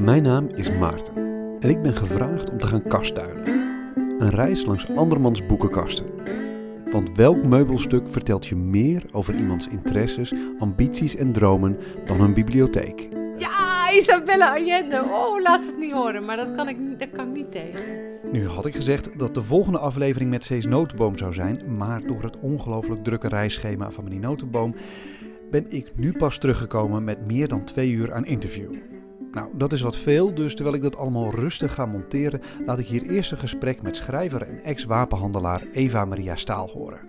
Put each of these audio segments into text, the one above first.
Mijn naam is Maarten en ik ben gevraagd om te gaan kastduinen. Een reis langs andermans boekenkasten. Want welk meubelstuk vertelt je meer over iemands interesses, ambities en dromen dan een bibliotheek? Ja, Isabella Allende. Oh, laat ze het niet horen, maar dat kan ik, niet- dat kan ik niet tegen. Nu had ik gezegd dat de volgende aflevering met Cees Notenboom zou zijn, maar door het ongelooflijk drukke reisschema van meneer Notenboom ben ik nu pas teruggekomen met meer dan twee uur aan interview. Nou, dat is wat veel, dus terwijl ik dat allemaal rustig ga monteren, laat ik hier eerst een gesprek met schrijver en ex-wapenhandelaar Eva Maria Staal horen.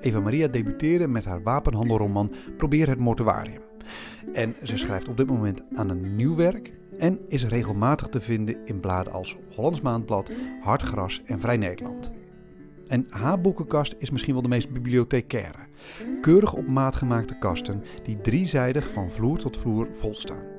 Eva Maria debuteerde met haar wapenhandelroman Probeer het Mortuarium. En ze schrijft op dit moment aan een nieuw werk en is regelmatig te vinden in bladen als Hollands Maandblad, Hartgras en Vrij Nederland. En haar boekenkast is misschien wel de meest bibliothecaire. Keurig op maat gemaakte kasten die driezijdig van vloer tot vloer vol staan.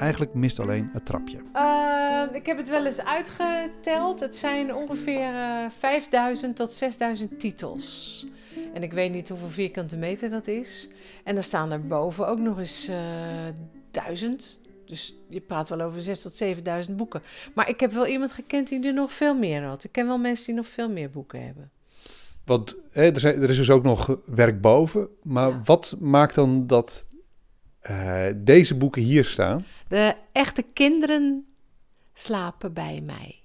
Eigenlijk mist alleen het trapje. Eh, ik heb het wel eens uitgeteld. Het zijn ongeveer eh 5000 tot 6000 titels. En ik weet niet hoeveel vierkante meter dat is. En dan staan er boven ook nog eens eh 1000. Dus je praat wel over 6 tot 7000 boeken. Maar ik heb wel iemand gekend die er nog veel meer had. Ik ken wel mensen die nog veel meer boeken hebben. Want hè, er, zijn, er is dus ook nog werk boven. Maar Ja. wat maakt dan dat eh, deze boeken hier staan? De echte kinderen slapen bij mij.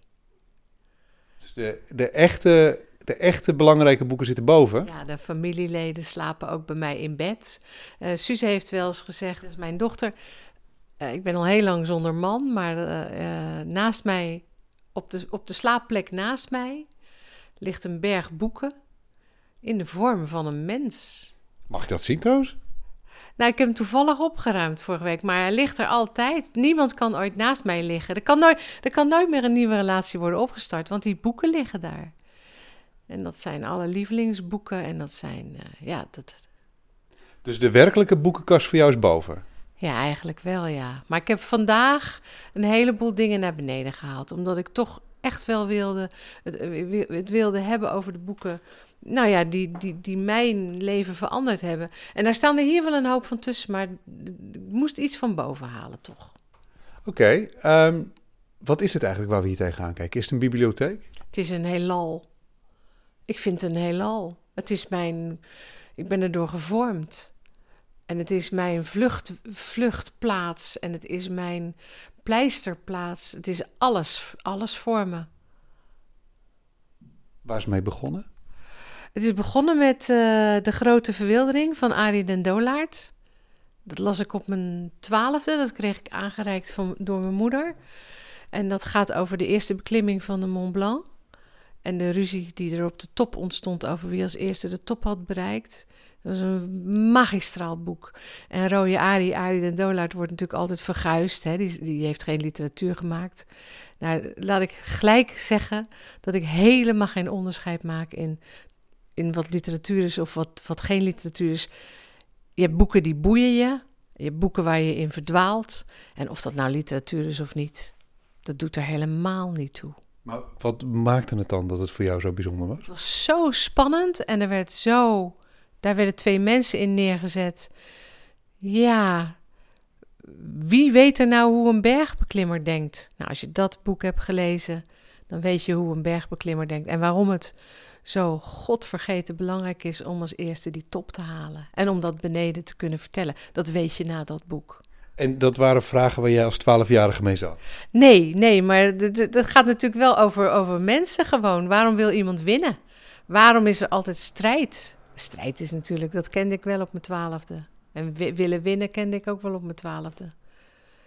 Dus de, de, echte, de echte belangrijke boeken zitten boven. Ja, de familieleden slapen ook bij mij in bed. Eh Suze heeft wel eens gezegd, dat is mijn dochter. eh, ik ben al heel lang zonder man, maar naast mij, op de, op de slaapplek naast mij, ligt een berg boeken in de vorm van een mens. Mag ik dat zien trouwens? Nou, ik heb hem toevallig opgeruimd vorige week, maar hij ligt er altijd. Niemand kan ooit naast mij liggen. Er kan nooit, er kan nooit meer een nieuwe relatie worden opgestart, want die boeken liggen daar. En dat zijn alle lievelingsboeken en dat zijn, eh, ja, dat, Dus de werkelijke boekenkast voor jou is boven. Ja, eigenlijk wel, ja. Maar ik heb vandaag een heleboel dingen naar beneden gehaald. Omdat ik toch echt wel wilde, het, eh, het wilde hebben over de boeken... Nou ja, die, die, die mijn leven veranderd hebben. En daar staan er hier wel een hoop van tussen. Maar ik moest iets van boven halen, toch? Oké, ehm, wat is het eigenlijk waar we hier tegenaan kijken? Is het een bibliotheek? Het is een heelal. Ik vind het een heelal. Het is mijn... Ik ben erdoor gevormd. En het is mijn vlucht, vluchtplaats. En het is mijn pleisterplaats. Het is alles, alles voor me. Waar is mee begonnen? Het is begonnen met eh, De Grote Verwildering van Arie den. Dat las ik op mijn twaalfde. Dat kreeg ik aangereikt van, door mijn moeder. En dat gaat over de eerste beklimming van de Mont Blanc. En de ruzie die er op de top ontstond over wie als eerste de top had bereikt. Dat is een magistraal boek. En Rode Arie, Arie den wordt natuurlijk altijd verguisd. Hè? Die, die heeft geen literatuur gemaakt. Nou, laat ik gelijk zeggen dat ik helemaal geen onderscheid maak in, in wat literatuur is of wat, wat geen literatuur is. Je hebt boeken die boeien je. Je hebt boeken waar je in verdwaalt. En of dat nou literatuur is of niet, dat doet er helemaal niet toe. Maar wat maakte het dan dat het voor jou zo bijzonder was? Het was zo spannend en er werd zo. Daar werden twee mensen in neergezet. Ja, wie weet er nou hoe een bergbeklimmer denkt? Nou, als je dat boek hebt gelezen, dan weet je hoe een bergbeklimmer denkt en waarom het zo godvergeten belangrijk is om als eerste die top te halen en om dat beneden te kunnen vertellen. Dat weet je na dat boek. En dat waren vragen waar jij als twaalfjarige mee zat? Nee, nee, maar dat gaat natuurlijk wel over, over mensen gewoon. Waarom wil iemand winnen? Waarom is er altijd strijd? Strijd is natuurlijk, dat kende ik wel op mijn twaalfde. En wi- willen winnen kende ik ook wel op mijn twaalfde.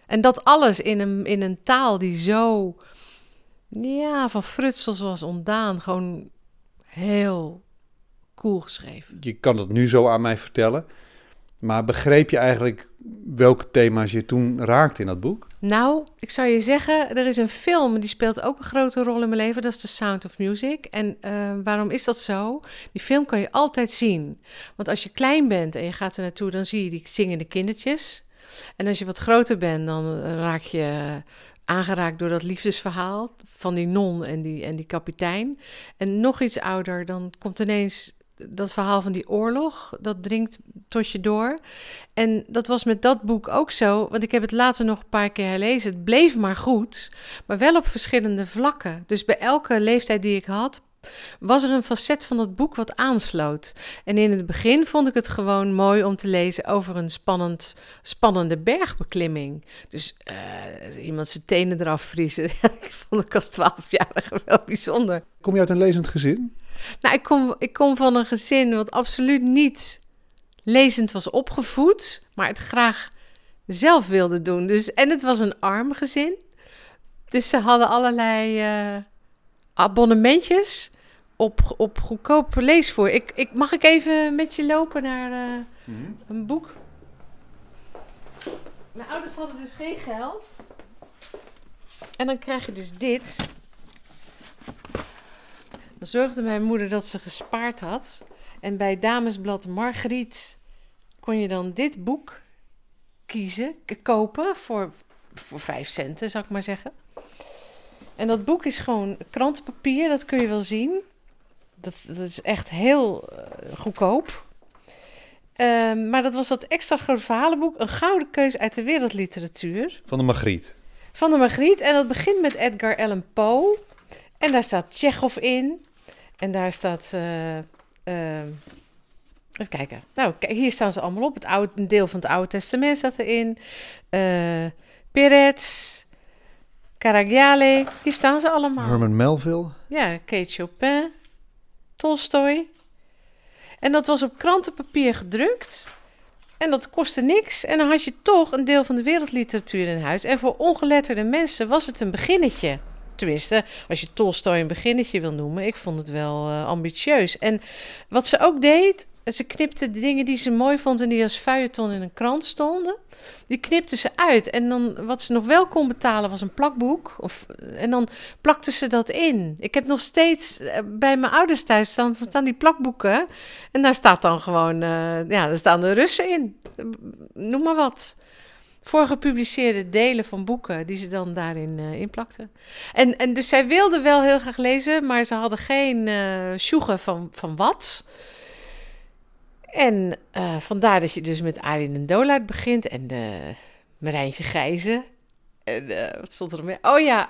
En dat alles in een, in een taal die zo, ja, van frutsels was ontdaan. Gewoon heel cool geschreven. Je kan het nu zo aan mij vertellen. Maar begreep je eigenlijk welke thema's je toen raakte in dat boek? Nou, ik zou je zeggen, er is een film die speelt ook een grote rol in mijn leven. Dat is The Sound of Music. En eh, waarom is dat zo? Die film kan je altijd zien. Want als je klein bent en je gaat er naartoe, dan zie je die zingende kindertjes. En als je wat groter bent, dan raak je aangeraakt door dat liefdesverhaal van die non en die, en die kapitein. En nog iets ouder, dan komt ineens dat verhaal van die oorlog, dat dringt tot je door. En dat was met dat boek ook zo, want ik heb het later nog een paar keer herlezen. Het bleef maar goed, maar wel op verschillende vlakken. Dus bij elke leeftijd die ik had, was er een facet van dat boek wat aansloot. En in het begin vond ik het gewoon mooi om te lezen over een spannend, spannende bergbeklimming. Dus uh, iemand zijn tenen eraf vriezen. ik vond het als twaalfjarige wel bijzonder. Kom je uit een lezend gezin? Nou, ik kom, ik kom van een gezin wat absoluut niet lezend was opgevoed, maar het graag zelf wilde doen. Dus, en het was een arm gezin. Dus ze hadden allerlei uh, abonnementjes op, op goedkope leesvoer. Ik, ik, mag ik even met je lopen naar uh, mm. een boek? Mijn ouders hadden dus geen geld. En dan krijg je dus dit. Dan zorgde mijn moeder dat ze gespaard had. En bij Damesblad Margriet kon je dan dit boek kiezen, kopen voor, voor vijf centen, zou ik maar zeggen. En dat boek is gewoon krantenpapier, dat kun je wel zien. Dat, dat is echt heel uh, goedkoop. Um, maar dat was dat extra grote verhalenboek, een gouden keus uit de wereldliteratuur. Van de Margriet. Van de Margriet. En dat begint met Edgar Allan Poe. En daar staat Tsjechov in. En daar staat. Uh, uh, even kijken. Nou, kijk, hier staan ze allemaal op. Het oude, een deel van het Oude Testament staat erin. Uh, Peretz. Caragiale. Hier staan ze allemaal. Herman Melville. Ja, Kate Chopin. Tolstoy. En dat was op krantenpapier gedrukt. En dat kostte niks. En dan had je toch een deel van de wereldliteratuur in huis. En voor ongeletterde mensen was het een beginnetje. Tenminste, als je Tolstoy een beginnetje wil noemen. Ik vond het wel uh, ambitieus. En wat ze ook deed, ze knipte dingen die ze mooi vond en die als feuilleton in een krant stonden. Die knipte ze uit. En dan wat ze nog wel kon betalen was een plakboek. Of, en dan plakte ze dat in. Ik heb nog steeds eh, bij mijn ouders thuis staan, die plakboeken. En daar staat dan gewoon, uh, ja, daar staan de Russen in. Noem maar wat voor gepubliceerde delen van boeken die ze dan daarin uh, inplakten. En, en dus zij wilde wel heel graag lezen, maar ze hadden geen uh, van, van wat. En uh, vandaar dat je dus met Arjen en Dolaert begint en de Marijntje Gijzen. En wat stond er nog meer? Oh ja,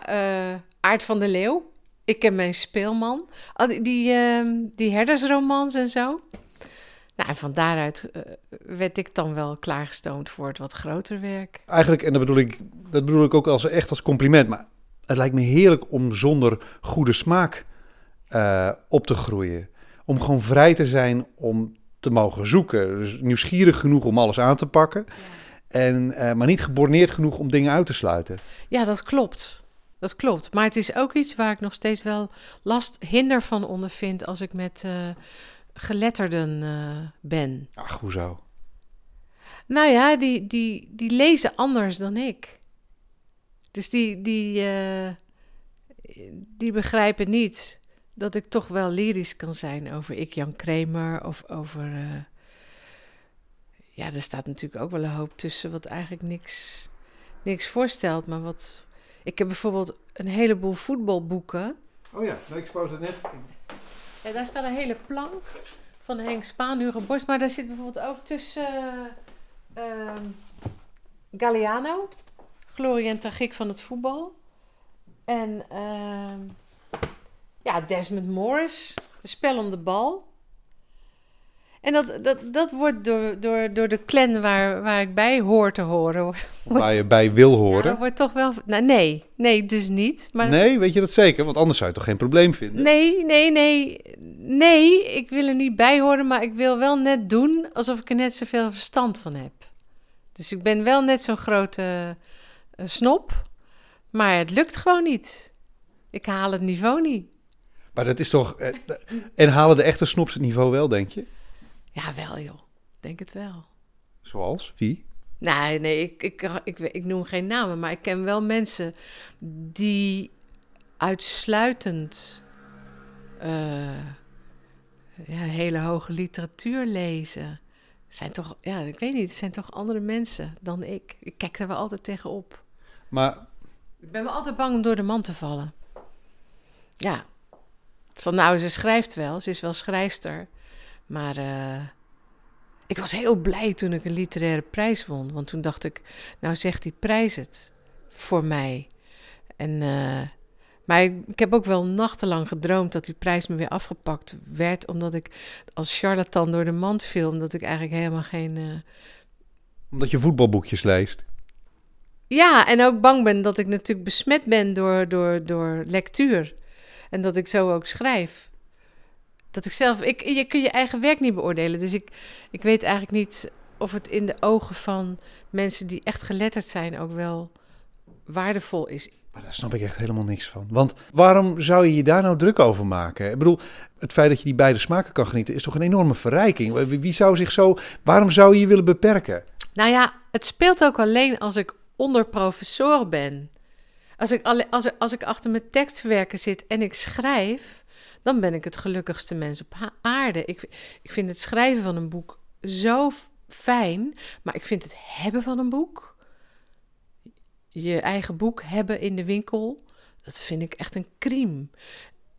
Aard van de Leeuw. Ik ken mijn speelman. Oh, die, die, ehm, die herdersromans en zo. Nou, en van daaruit werd ik dan wel klaargestoomd voor het wat groter werk. Eigenlijk, en dat bedoel ik, dat bedoel ik ook als, echt als compliment, maar het lijkt me heerlijk om zonder goede smaak op te groeien. Om gewoon vrij te zijn om te mogen zoeken. Dus nieuwsgierig genoeg om alles aan te pakken. Ja. En, uh, maar niet geborneerd genoeg om dingen uit te sluiten. Ja, dat klopt. Dat klopt. Maar het is ook iets waar ik nog steeds wel last, hinder van ondervind als ik met geletterden uh, ben. Ach, hoezo? Nou ja, die, die, die lezen anders dan ik. Dus die, die, die begrijpen niet dat ik toch wel lyrisch kan zijn over ik Jan Kramer of over. Uh, ja, er staat natuurlijk ook wel een hoop tussen wat eigenlijk niks, niks voorstelt, maar wat. Ik heb bijvoorbeeld een heleboel voetbalboeken. Oh ja, nou, ik wou het net. Ja, daar staat een hele plank van Henk Spaan, Hugo Borst. Maar daar zit bijvoorbeeld ook tussen uh, uh, Galliano, Gloria en Tragiek van het voetbal. En uh, ja, Desmond Morris, Spel om de bal. En dat, dat, dat wordt door, door, door de clan waar, waar ik bij hoor te horen. Wordt, waar je bij wil horen? Ja, wordt toch wel. Nou, nee, nee, dus niet. Maar nee, weet je dat zeker? Want anders zou je toch geen probleem vinden? Nee, nee, nee. Nee, ik wil er niet bij horen, maar ik wil wel net doen alsof ik er net zoveel verstand van heb. Dus ik ben wel net zo'n grote uh, snop, maar het lukt gewoon niet. Ik haal het niveau niet. Maar dat is toch. Eh, en halen de echte snops het niveau wel, denk je? Ja, wel joh. Denk het wel. Zoals? Wie? Nee, nee, ik, ik, ik, ik, noem geen namen, maar ik ken wel mensen die uitsluitend uh, ja, hele hoge literatuur lezen. Zijn toch, ja, ik weet niet, het zijn toch andere mensen dan ik. Ik kijk daar wel altijd tegenop. Maar. Ik ben wel altijd bang om door de man te vallen. Ja. Van nou, ze schrijft wel, ze is wel schrijfster. Maar uh, ik was heel blij toen ik een literaire prijs won. Want toen dacht ik, nou zegt die prijs het voor mij. En, uh, maar ik, ik, heb ook wel nachtenlang gedroomd dat die prijs me weer afgepakt werd. Omdat ik als charlatan door de mand viel. Omdat ik eigenlijk helemaal geen... Uh, omdat je voetbalboekjes leest. Ja, en ook bang ben dat ik natuurlijk besmet ben door, door, door lectuur. En dat ik zo ook schrijf. Dat ik zelf, ik, je kun je eigen werk niet beoordelen. Dus ik, ik weet eigenlijk niet of het in de ogen van mensen die echt geletterd zijn ook wel waardevol is. Maar daar snap ik echt helemaal niks van. Want waarom zou je je daar nou druk over maken? Ik bedoel, het feit dat je die beide smaken kan genieten is toch een enorme verrijking. Wie zou zich zo, waarom zou je je willen beperken? Nou ja, het speelt ook alleen als ik onder professor ben. Als ik, als, als ik achter mijn tekstverwerken zit en ik schrijf, dan ben ik het gelukkigste mens op aarde. Ik, ik vind het schrijven van een boek zo fijn, maar ik vind het hebben van een boek, je eigen boek hebben in de winkel, dat vind ik echt een crime.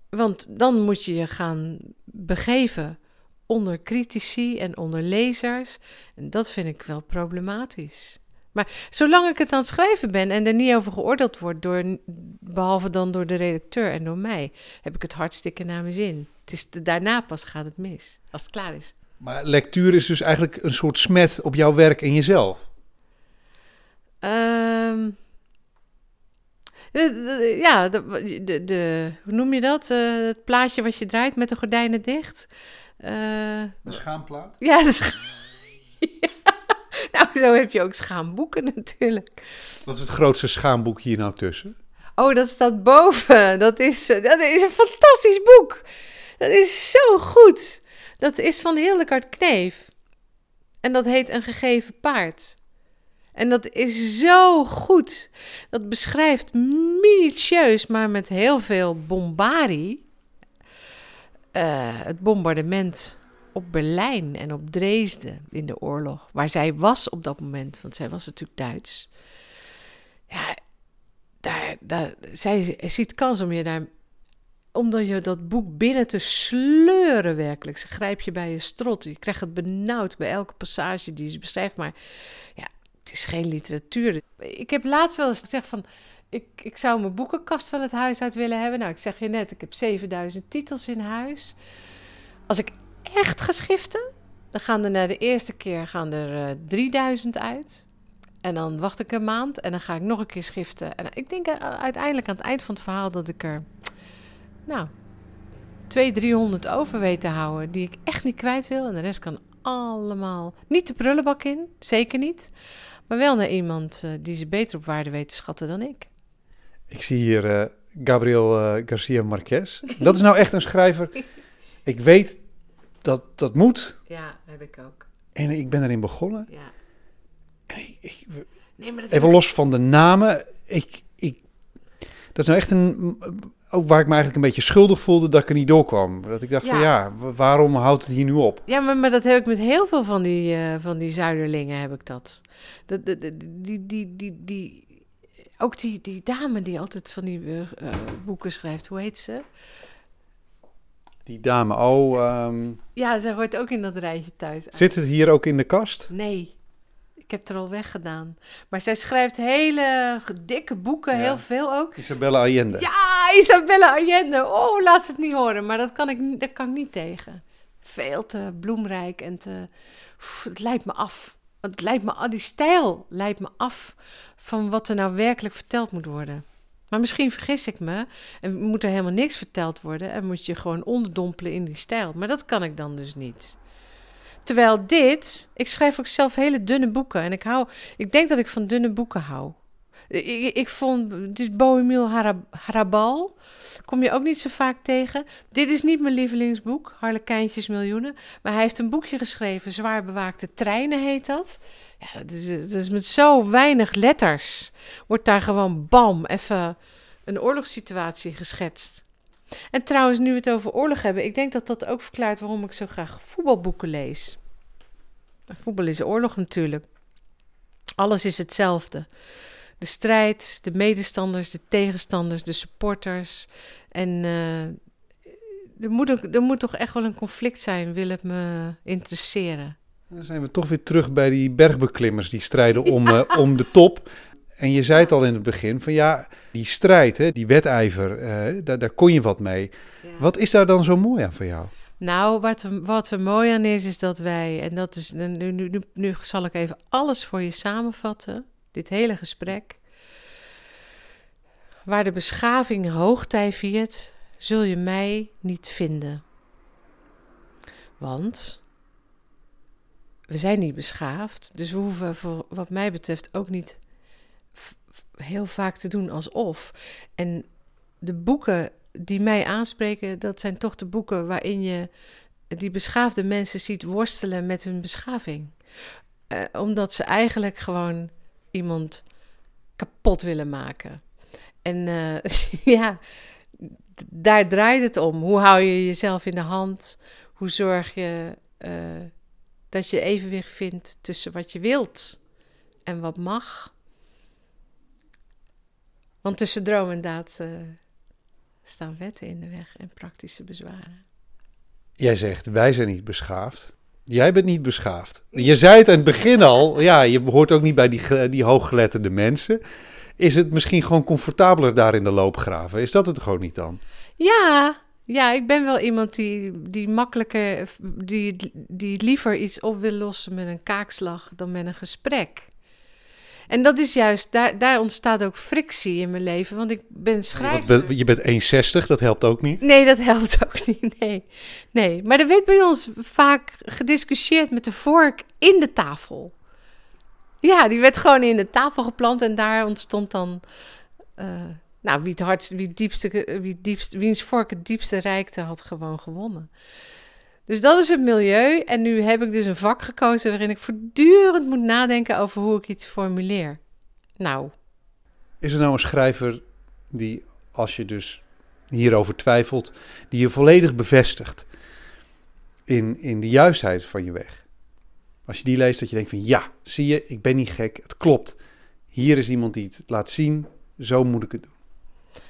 Want dan moet je je gaan begeven onder critici en onder lezers. En dat vind ik wel problematisch. Maar zolang ik het aan het schrijven ben en er niet over geoordeeld wordt, door, behalve dan door de redacteur en door mij, heb ik het hartstikke naar mijn zin. Het is daarna pas gaat het mis, als het klaar is. Maar lectuur is dus eigenlijk een soort smet op jouw werk en jezelf? Um, ja, de, de, de, hoe noem je dat? Uh, het plaatje wat je draait met de gordijnen dicht. Uh, de schaamplaat? Ja, de scha ja. Nou, zo heb je ook schaamboeken natuurlijk. Wat is het grootste schaamboek hier nou tussen? Oh, dat staat boven. Dat is, eh, dat is een fantastisch boek. Dat is zo goed. Dat is van Hildegard Kneef. En dat heet Een gegeven paard. En dat is zo goed. Dat beschrijft minutieus, maar met heel veel bombarie. Uh, het bombardement op Berlijn en op Dresden in de oorlog, waar zij was op dat moment, want zij was natuurlijk Duits. Ja, daar, daar, zij ziet kans om je daar, omdat je dat boek binnen te sleuren werkelijk. Ze grijp je bij je strot, je krijgt het benauwd bij elke passage die ze beschrijft, maar ja, het is geen literatuur. Ik heb laatst wel eens gezegd van, ik, ik zou mijn boekenkast van het huis uit willen hebben. Nou, ik zeg je net, ik heb 7000 titels in huis. Als ik echt geschriften, dan gaan er na de eerste keer gaan er uh, eh, 3000 uit. En dan wacht ik een maand en dan ga ik nog een keer schiften. En ik denk uiteindelijk aan het eind van het verhaal dat ik er, nou, 200, 300 over weet te houden. Die ik echt niet kwijt wil. En de rest kan allemaal niet de prullenbak in, zeker niet. Maar wel naar iemand uh, die ze beter op waarde weet te schatten dan ik. Ik zie hier Gabriel Garcia Marquez. Dat is nou echt een schrijver. Ik weet dat, dat moet. Ja, heb ik ook. En ik ben erin begonnen. Ja. Ik, ik, nee, maar dat even los van de namen. Ik, ik, dat is nou echt een. Ook waar ik me eigenlijk een beetje schuldig voelde dat ik er niet doorkwam. Dat ik dacht van ja, waarom houdt het hier nu op? Ja, maar, maar dat heb ik met heel veel van die, uh, van die zuiderlingen heb ik dat. dat, dat, die, die, die, die, ook die, die dame die altijd van die uh, boeken schrijft, hoe heet ze? Die dame, oh... Um... Ja, zij hoort ook in dat rijtje thuis. Zit het hier ook in de kast? Nee, ik heb het er al weggedaan. Maar zij schrijft hele dikke boeken, heel veel ook. Isabella Allende. Ja, Isabella Allende. Oh, laat ze het niet horen. Maar dat kan ik, dat kan ik niet tegen. Veel te bloemrijk en te... het leidt me af. Het leidt me, die stijl leidt me af van wat er nou werkelijk verteld moet worden. Maar misschien vergis ik me en moet er helemaal niks verteld worden en moet je gewoon onderdompelen in die stijl. Maar dat kan ik dan dus niet. Terwijl dit, ik schrijf ook zelf hele dunne boeken en ik hou, ik denk dat ik van dunne boeken hou. Ik, ik vond, dit is Bohemiel Harabal, kom je ook niet zo vaak tegen. Dit is niet mijn lievelingsboek, Harlekijntjes Miljoenen, maar hij heeft een boekje geschreven, Zwaar bewaakte treinen heet dat. Ja, het is, is met zo weinig letters. Wordt daar gewoon bam, even een oorlogssituatie geschetst. En trouwens, nu we het over oorlog hebben, ik denk dat dat ook verklaart waarom ik zo graag voetbalboeken lees. Voetbal is oorlog natuurlijk. Alles is hetzelfde. De strijd, de medestanders, de tegenstanders, de supporters. En uh, er moet, er moet toch echt wel een conflict zijn, wil het me interesseren. Dan zijn we toch weer terug bij die bergbeklimmers die strijden om, eh, om de top. En je zei het al in het begin van ja, die strijd, hè, die wedijver, eh, daar, daar kon je wat mee. Ja. Wat is daar dan zo mooi aan voor jou? Nou, wat er, wat er mooi aan is, is dat wij, en dat is, nu, nu, nu, nu zal ik even alles voor je samenvatten, dit hele gesprek. Waar de beschaving hoogtij viert, zul je mij niet vinden. Want we zijn niet beschaafd, dus we hoeven voor wat mij betreft ook niet heel vaak te doen alsof. En de boeken die mij aanspreken, dat zijn toch de boeken waarin je die beschaafde mensen ziet worstelen met hun beschaving. Eh, omdat ze eigenlijk gewoon iemand kapot willen maken. En eh, ja, daar draait het om. Hoe hou je jezelf in de hand? Hoe zorg je eh, dat je evenwicht vindt tussen wat je wilt en wat mag? Want tussen droom en daad eh, staan wetten in de weg en praktische bezwaren. Jij zegt, wij zijn niet beschaafd. Jij bent niet beschaafd. Je zei het aan het begin al, ja, je hoort ook niet bij die, ge- die hooggeletterde mensen. Is het misschien gewoon comfortabeler daar in de loopgraven? Is dat het gewoon niet dan? Ja, ja, ik ben wel iemand die, die makkelijker, die, die liever iets op wil lossen met een kaakslag dan met een gesprek. En dat is juist, daar, daar ontstaat ook frictie in mijn leven, want ik ben schrijver. Je bent 1,60, dat helpt ook niet. Nee, dat helpt ook niet. Nee. nee. Maar er werd bij ons vaak gediscussieerd met de vork in de tafel. Ja, die werd gewoon in de tafel geplant en daar ontstond dan. eh, nou, wie het hardst, wie diepste, wie het diepste, wiens vork het diepste reikte, had gewoon gewonnen. Dus dat is het milieu. En nu heb ik dus een vak gekozen waarin ik voortdurend moet nadenken over hoe ik iets formuleer. Nou, Is er nou een schrijver die, als je dus hierover twijfelt, die je volledig bevestigt in, in de juistheid van je weg? Als je die leest, dat je denkt van ja, zie je, ik ben niet gek, het klopt. Hier is iemand die het laat zien, zo moet ik het doen.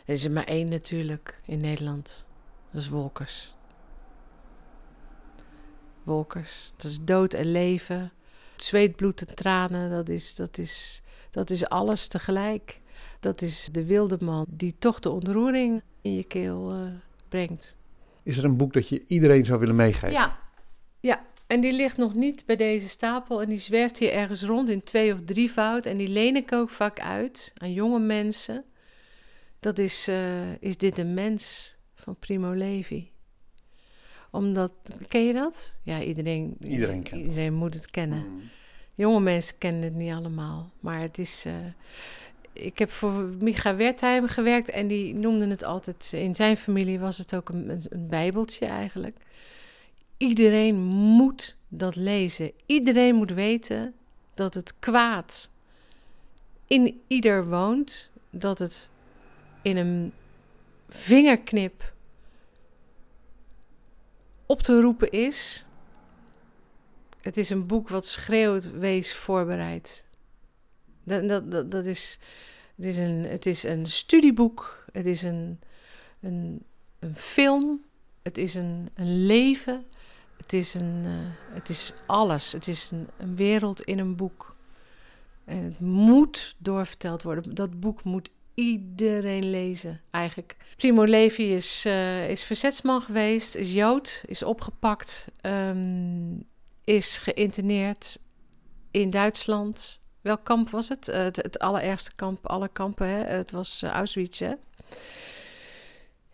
Er is er maar één natuurlijk in Nederland. Dat is Wolkers. Wolkers. Dat is dood en leven. Zweet, bloed en tranen. Dat is, dat is, dat is alles tegelijk. Dat is de wilde man die toch de ontroering in je keel eh, brengt. Is er een boek dat je iedereen zou willen meegeven? Ja, ja. En die ligt nog niet bij deze stapel. En die zwerft hier ergens rond in twee of drievoud. En die leen ik ook vaak uit aan jonge mensen. Dat is, eh, is dit een mens van Primo Levi. Omdat, ken je dat? Ja, iedereen, Iedereen kent het. iedereen moet het kennen. Mm. Jonge mensen kennen het niet allemaal. Maar het is. eh, ik heb voor Micha Wertheim gewerkt en die noemde het altijd. In zijn familie was het ook een, een, een Bijbeltje eigenlijk. Iedereen moet dat lezen. Iedereen moet weten dat het kwaad in ieder woont. Dat het in een vingerknip op te roepen is. Het is een boek wat schreeuwt, wees voorbereid. Dat, dat, dat, dat is, het, is een, het is een studieboek, het is een, een, een film, het is een, een leven, het is, een, eh, het is alles. Het is een, een wereld in een boek. En het moet doorverteld worden. Dat boek moet iedereen lezen, eigenlijk. Primo Levi is, eh, is verzetsman geweest, is Jood, is opgepakt, ehm, is geïnterneerd in Duitsland. Welk kamp was het? Eh, het, het allerergste kamp, alle kampen, hè? het was eh, Auschwitz.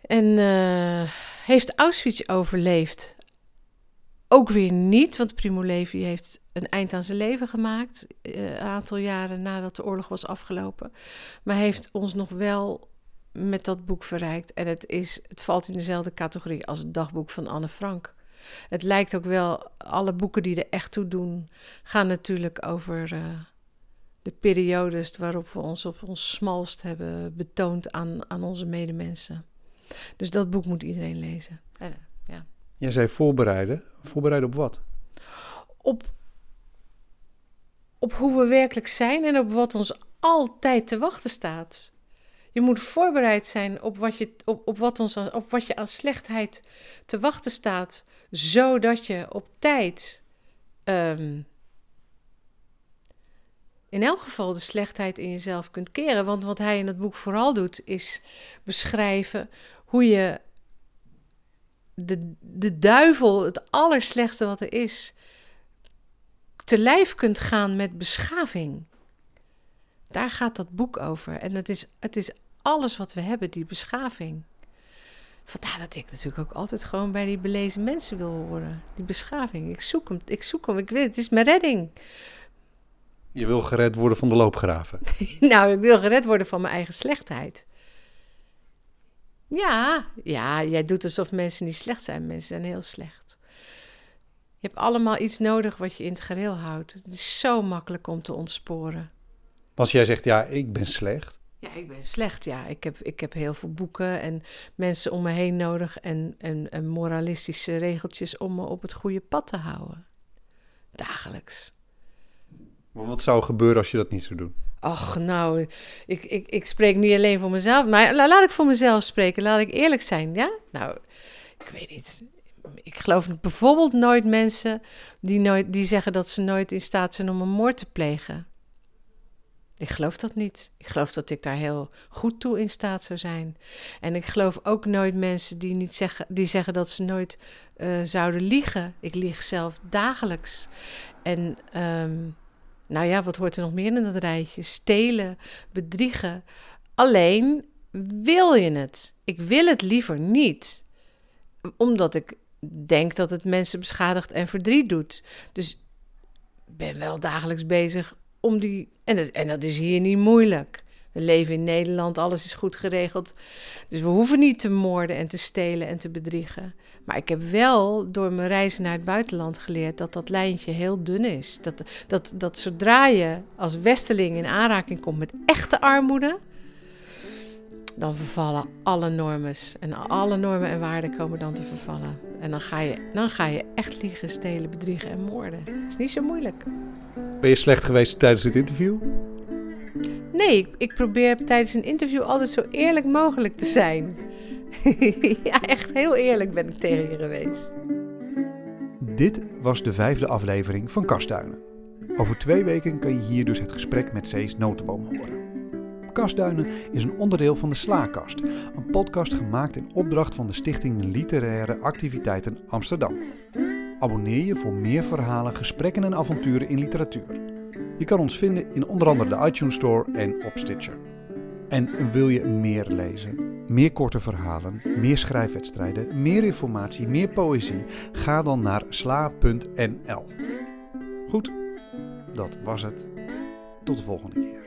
En heeft Auschwitz overleefd? Ook weer niet, want Primo Levi heeft een eind aan zijn leven gemaakt. eh, een aantal jaren nadat de oorlog was afgelopen. Maar heeft ons nog wel met dat boek verrijkt. En het, is, het valt in dezelfde categorie als het dagboek van Anne Frank. Het lijkt ook wel, alle boeken die er echt toe doen, gaan natuurlijk over eh, de periodes waarop we ons op ons smalst hebben betoond aan, aan onze medemensen. Dus dat boek moet iedereen lezen. En, ja. Jij zei voorbereiden. Voorbereiden op wat? Op, op hoe we werkelijk zijn en op wat ons altijd te wachten staat. Je moet voorbereid zijn op wat je, op, op wat ons, op wat je aan slechtheid te wachten staat, zodat je op tijd ehm, in elk geval de slechtheid in jezelf kunt keren. Want wat hij in het boek vooral doet, is beschrijven hoe je de, de duivel, het allerslechtste wat er is, te lijf kunt gaan met beschaving. Daar gaat dat boek over. En het is, het is alles wat we hebben, die beschaving. Vandaar dat ik natuurlijk ook altijd gewoon bij die belezen mensen wil horen. Die beschaving. Ik zoek hem, ik zoek hem, ik weet het is mijn redding. Je wil gered worden van de loopgraven. nou, ik wil gered worden van mijn eigen slechtheid. Ja, ja, jij doet alsof mensen niet slecht zijn. Mensen zijn heel slecht. Je hebt allemaal iets nodig wat je in het gereel houdt. Het is zo makkelijk om te ontsporen. Als jij zegt, ja, ik ben slecht. Ja, ik ben slecht, ja. Ik heb, ik heb heel veel boeken en mensen om me heen nodig en, en, en moralistische regeltjes om me op het goede pad te houden. Dagelijks. Wat zou gebeuren als je dat niet zou doen? Ach, nou, ik, ik, ik spreek niet alleen voor mezelf, maar laat ik voor mezelf spreken. Laat ik eerlijk zijn, ja? Nou, ik weet niet. Ik geloof bijvoorbeeld nooit mensen die, nooit, die zeggen dat ze nooit in staat zijn om een moord te plegen. Ik geloof dat niet. Ik geloof dat ik daar heel goed toe in staat zou zijn. En ik geloof ook nooit mensen die, niet zeggen, die zeggen dat ze nooit uh, zouden liegen. Ik lieg zelf dagelijks. En um, nou ja, wat hoort er nog meer in dat rijtje? Stelen, bedriegen. Alleen wil je het. Ik wil het liever niet. Omdat ik denk dat het mensen beschadigt en verdriet doet. Dus ben wel dagelijks bezig om die. En dat, en dat is hier niet moeilijk. We leven in Nederland, alles is goed geregeld. Dus we hoeven niet te moorden en te stelen en te bedriegen. Maar ik heb wel door mijn reizen naar het buitenland geleerd dat dat lijntje heel dun is. Dat, dat, dat zodra je als westeling in aanraking komt met echte armoede, dan vervallen alle normes. En alle normen en waarden komen dan te vervallen. En dan ga je, dan ga je echt liegen, stelen, bedriegen en moorden. Dat is niet zo moeilijk. Ben je slecht geweest tijdens het interview? Nee, ik probeer tijdens een interview altijd zo eerlijk mogelijk te zijn. ja, echt heel eerlijk ben ik tegen je geweest. Dit was de vijfde aflevering van Kastduinen. Over twee weken kan je hier dus het gesprek met Cees Notenboom horen. Kastduinen is een onderdeel van de Slaakast, een podcast gemaakt in opdracht van de Stichting Literaire Activiteiten Amsterdam. Abonneer je voor meer verhalen, gesprekken en avonturen in literatuur. Je kan ons vinden in onder andere de iTunes Store en op Stitcher. En wil je meer lezen, meer korte verhalen, meer schrijfwedstrijden, meer informatie, meer poëzie? Ga dan naar sla.nl. Goed, dat was het. Tot de volgende keer.